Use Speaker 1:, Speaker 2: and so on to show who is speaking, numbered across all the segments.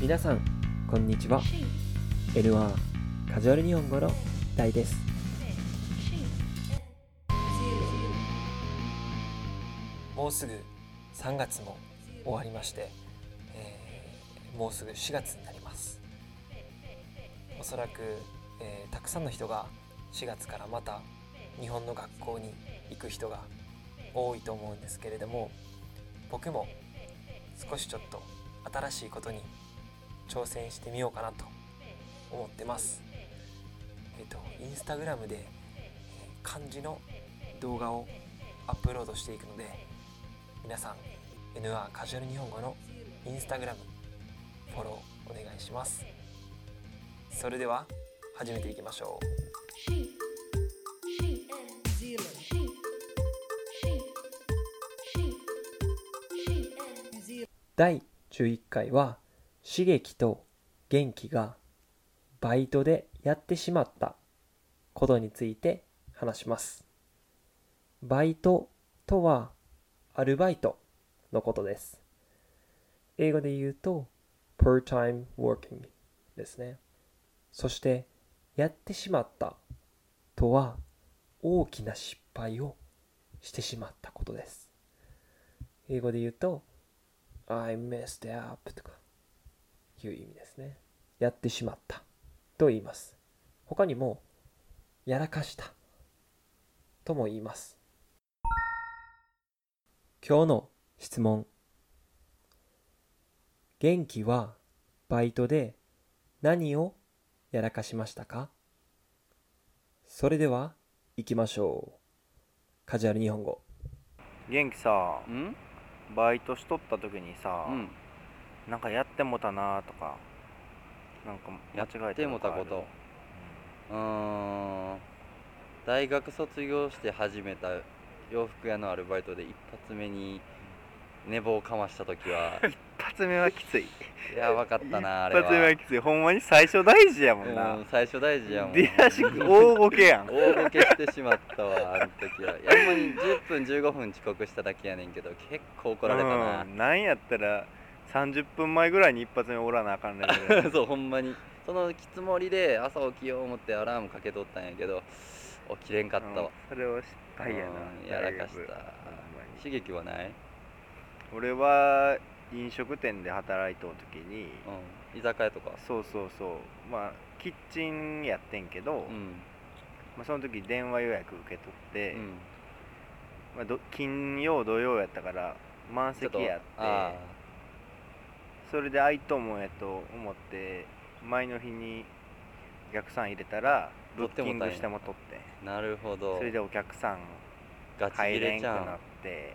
Speaker 1: 皆さんこんにちは。N1 カジュアル日本語の大です。もうすぐ3月も終わりまして、えーもうすぐ4月になります。おそらく、えーたくさんの人が4月からまた日本の学校に行く人が多いと思うんですけれども僕も少しちょっと新しいことに挑戦してみようかなと思ってます。えっ、とインスタグラムで漢字の動画をアップロードしていくので皆さん N1 カジュアル日本語のインスタグラムフォローお願いします。それでは始めていきましょう。第11回は刺激と元気がバイトでやってしまったことについて話します。バイトとはアルバイトのことです。英語で言うと part-time working ですね。そしてやってしまったとは大きな失敗をしてしまったことです。英語で言うと I messed up とか。いう意味ですね。やってしまったと言います。他にも、やらかしたとも言います。今日の質問。元気はバイトで何をやらかしましたか？それでは行きましょう。カジュアル日本語。
Speaker 2: 元気さ
Speaker 3: うん？
Speaker 2: バイトしとった時にさ、
Speaker 3: うん
Speaker 2: なんかやってもたなとかなんか間違え
Speaker 3: やってもたこと。うーん。大学卒業して始めた洋服屋のアルバイトで一発目に寝坊をかました時は。
Speaker 2: 一発目はきつい。
Speaker 3: やばかったなあれは。
Speaker 2: 一発目はきつい。ほんまに最初大事やもんな、
Speaker 3: うん最初大事やもん。
Speaker 2: 出だし大ボケやん。
Speaker 3: 大ボケしてしまったわあの時は。いやほんまに10分15分遅刻しただけやねんけど結構怒られたな、
Speaker 2: うん、なんやったら30分前ぐらいに一発目おらなあかんね。ん
Speaker 3: そうほんまに。そのきつもりで朝起きよう思ってアラームかけとったんやけど起きれんかったわ、
Speaker 2: うんそれは失敗やな。
Speaker 3: うんやらかした。刺激はない？
Speaker 2: 俺は飲食店で働いとう時に、
Speaker 3: うん居酒屋とか？
Speaker 2: そうそうそう。まあキッチンやってんけど、
Speaker 3: うん。
Speaker 2: まあ、その時電話予約受け取って、
Speaker 3: うん。
Speaker 2: まあ、ど金曜土曜やったから満席やって
Speaker 3: あ
Speaker 2: それで空いともやと思って前の日にお客さん入れたらブッキングしても取って。
Speaker 3: あなるほど。
Speaker 2: それでお客さん入
Speaker 3: 切れん
Speaker 2: くなって。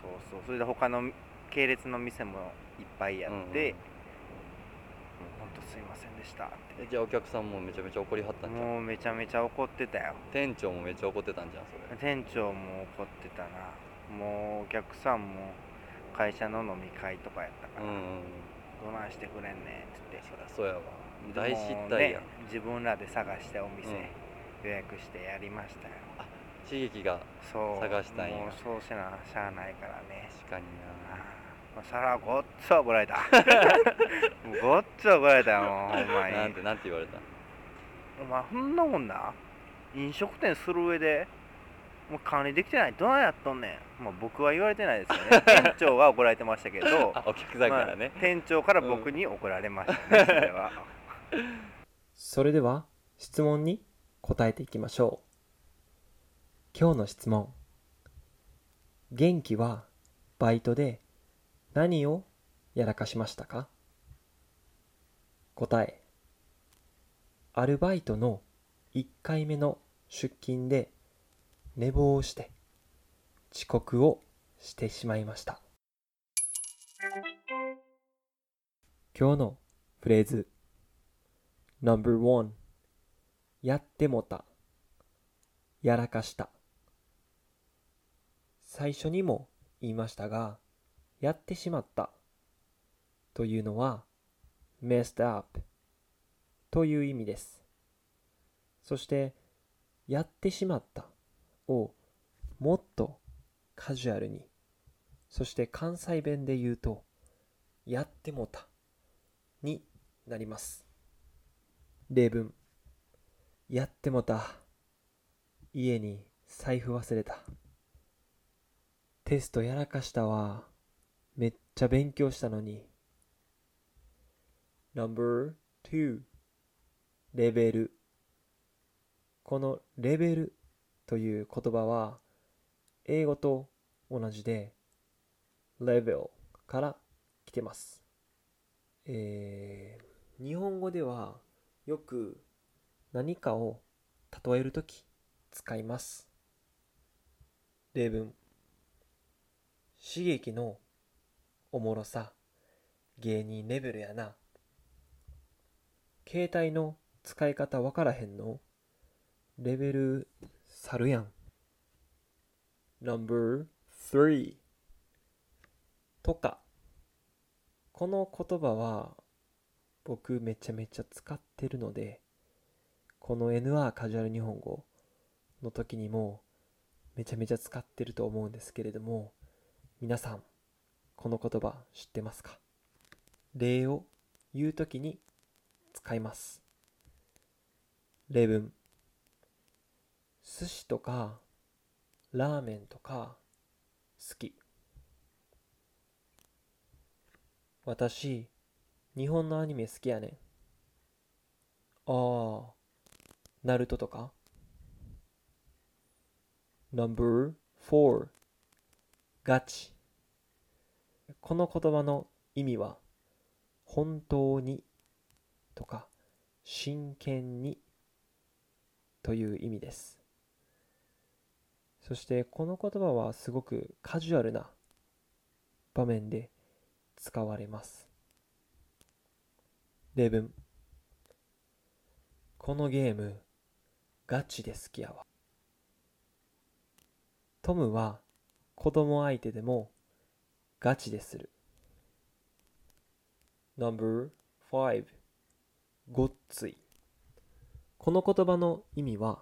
Speaker 2: そうそう。それで他の系列の店もいっぱいやって、
Speaker 3: うんうん。
Speaker 2: もうほんとすいませんでしたっ
Speaker 3: えじゃあお客さんもめちゃめちゃ怒りはった
Speaker 2: て
Speaker 3: んじゃん。
Speaker 2: もうめちゃめちゃ怒ってたよ。
Speaker 3: 店長もめっちゃ怒ってたんじゃんそれ。
Speaker 2: 店長も怒ってたな。もうお客さんも会社の飲み会とかやったから、
Speaker 3: うんうん
Speaker 2: どないしてくれんねんっつって。
Speaker 3: そりゃそうやわ。大失態やん、
Speaker 2: ね、自分らで探してお店、
Speaker 3: うん。
Speaker 2: 予約してやりましたよ。
Speaker 3: 刺激が
Speaker 2: そう。
Speaker 3: 探したんや。
Speaker 2: もうそうせなしゃあないからね。
Speaker 3: 確かに
Speaker 2: あ
Speaker 3: な。
Speaker 2: あもう皿ごっつ怒られた。ごっつ怒られたよもうほんまに。
Speaker 3: なんてなんて言われた？
Speaker 2: お前そんなもんな飲食店する上でもう管理できてない。どないやっとんねん、まあ、僕は言われてないですよね。店長が怒られてましたけど。
Speaker 3: あお客さんからね。
Speaker 2: まあ、店長から僕に怒られましたね、それは。
Speaker 1: それでは質問に答えていきましょう。今日の質問。元気はバイトで何をやらかしましたか？答え。アルバイトの1回目の出勤で寝坊をして遅刻をしてしまいました。今日のフレーズ No.1 やってもたやらかした。最初にも言いましたがやってしまった。というのは messed up という意味です。そしてやってしまった。をもっとカジュアルにそして関西弁で言うとやってもたになります。例文。やってもた。家に財布忘れた。テストやらかしたわ。めっちゃ勉強したのに。No.2 レベル。このレベルという言葉は英語と同じで level から来てます。えー、日本語ではよく何かを例えるとき使います。例文刺激のおもろさ芸人レベルやな携帯の使い方わからへんのレベルさるやん。No.3 とか。この言葉は僕めちゃめちゃ使ってるのでこの NR カジュアル日本語の時にもめちゃめちゃ使ってると思うんですけれども皆さんこの言葉知ってますか？例を言う時に使います。例文。寿司とかラーメンとか好き。私日本のアニメ好きやねん。ああナルトとか。No.4 ガチ。この言葉の意味は本当にとか真剣にという意味です。そしてこの言葉はすごくカジュアルな場面で使われます。例文。このゲームガチで好きやわ。トムは子供相手でもガチでする。No.5 ごっつい。この言葉の意味は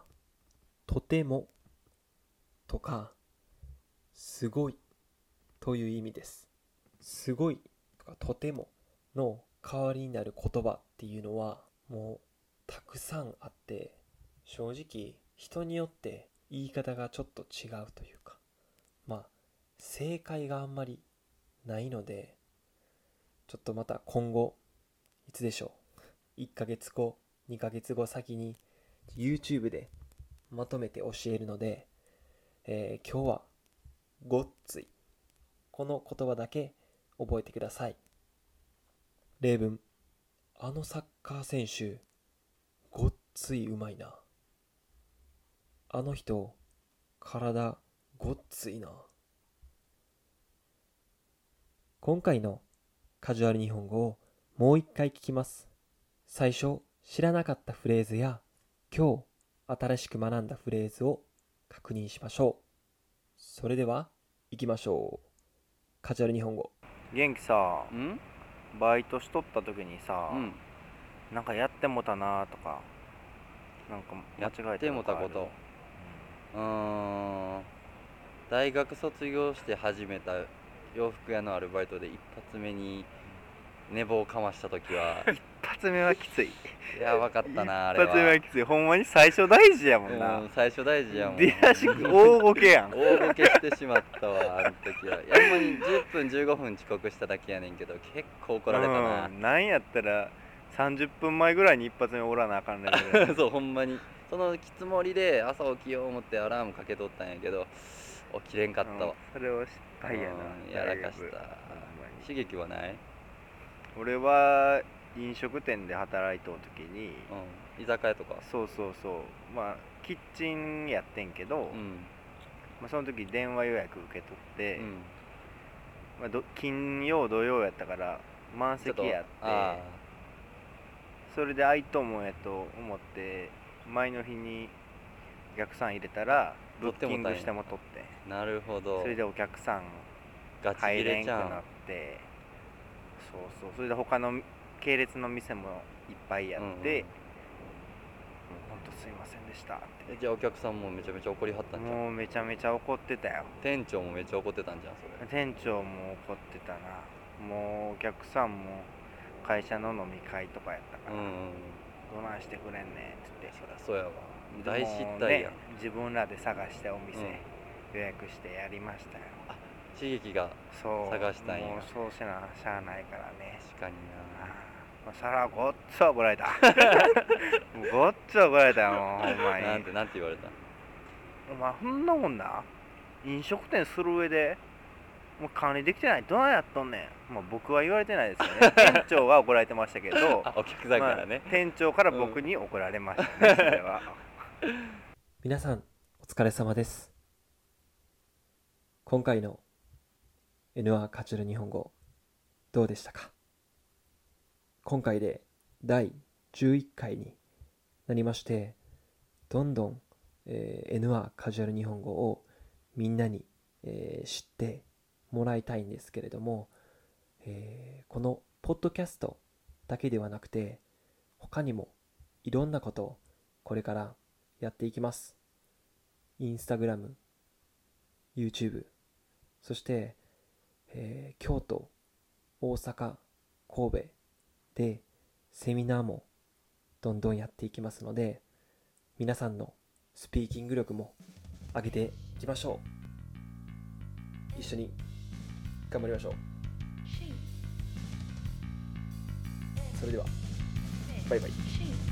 Speaker 1: とてもとかすごいという意味です。すごいとかとてもの代わりになる言葉っていうのはもうたくさんあって正直人によって言い方がちょっと違うというかまあ正解があんまりないのでちょっとまた今後いつでしょう1ヶ月後2ヶ月後先に YouTube でまとめて教えるので、えー今日はごっつい。この言葉だけ覚えてください。例文。あのサッカー選手ごっついうまいな。あの人体ごっついな。今回のカジュアル日本語をもう一回聞きます。最初知らなかったフレーズや今日新しく学んだフレーズを確認しましょう。それでは行きましょう。カジュアル日本語。
Speaker 2: 元気さ
Speaker 3: うん？
Speaker 2: バイトしとった時にさ、
Speaker 3: うん。
Speaker 2: なんかやってもたなとかなんか間違え
Speaker 3: やってもたこと。うーん。大学卒業して始めた洋服屋のアルバイトで一発目に寝坊をかました時は
Speaker 2: 一 発目はきつい。
Speaker 3: やばかったなあれは。
Speaker 2: 一発目はきつい。ほんまに最初大事やもんな、
Speaker 3: うん最初大事やもん。
Speaker 2: 出だし大ボケやん。
Speaker 3: 大ボケしてしまったわあの時は。いやほんまに10分15分遅刻しただけやねんけど結構怒られたな。
Speaker 2: うん、なんやったら30分前ぐらいに一発目おらなあかんレベル
Speaker 3: そうほんまに。そのきつもりで朝起きよう思ってアラームかけとったんやけど起きれんかったわ。
Speaker 2: うん。それは失敗やな。
Speaker 3: うんやらかした。刺激はない？
Speaker 2: 俺は飲食店で働いとう時に、
Speaker 3: うん。居酒屋とか？
Speaker 2: そうそうそう。まあキッチンやってんけど、
Speaker 3: うん。
Speaker 2: まあ、その時電話予約受け取って、
Speaker 3: うん。
Speaker 2: まあ、ど金曜土曜やったから満席やって
Speaker 3: あ
Speaker 2: それで空いともんやと思って前の日にお客さん入れたらブッキングしてもとって
Speaker 3: あなるほど。
Speaker 2: それでお客さん入れんくなって。そうそう。それで他の系列の店もいっぱいやって、
Speaker 3: うんうん。
Speaker 2: もうほんとすいませんでしたっ
Speaker 3: えじゃあお客さんもめちゃめちゃ怒りはった
Speaker 2: て
Speaker 3: んじゃん？
Speaker 2: もうめちゃめちゃ怒ってたよ。
Speaker 3: 店長もめっちゃ怒ってたんじゃんそれ。
Speaker 2: 店長も怒ってたな。もうお客さんも会社の飲み会とかやったから、
Speaker 3: うんうん
Speaker 2: どないしてくれんねんっつって。
Speaker 3: そりゃそうやわ。
Speaker 2: で
Speaker 3: 大
Speaker 2: も
Speaker 3: 失態やん、
Speaker 2: ね自分らで探してお店、
Speaker 3: うん。
Speaker 2: 予約してやりましたよ
Speaker 3: 刺激が探したんや。
Speaker 2: もうそうせなしゃあないからね。
Speaker 3: 確かに
Speaker 2: あ
Speaker 3: な
Speaker 2: ー皿ごっつ怒られた。ごっつ怒られたよもうほんまに。
Speaker 3: なんてなんて言われた？
Speaker 2: お前そんなもんな。飲食店する上でもう管理できてない。どないやっとんねん、まあ、僕は言われてないですよね。店長が怒られてましたけど。
Speaker 3: あお客さんからね。
Speaker 2: まあ、店長から僕に怒られましたね、それは。
Speaker 1: 皆さんお疲れ様です。今回の N1 カチュル日本語どうでしたか？今回で第11回になりましてどんどん、えー N1 カジュアル日本語をみんなに、えー知ってもらいたいんですけれども、えーこのポッドキャストだけではなくて他にもいろんなことをこれからやっていきます。インスタグラム、YouTube、そして、えー京都、大阪、神戸でセミナーもどんどんやっていきますので、皆さんのスピーキング力も上げていきましょう。一緒に頑張りましょう。それでは、バイバイ。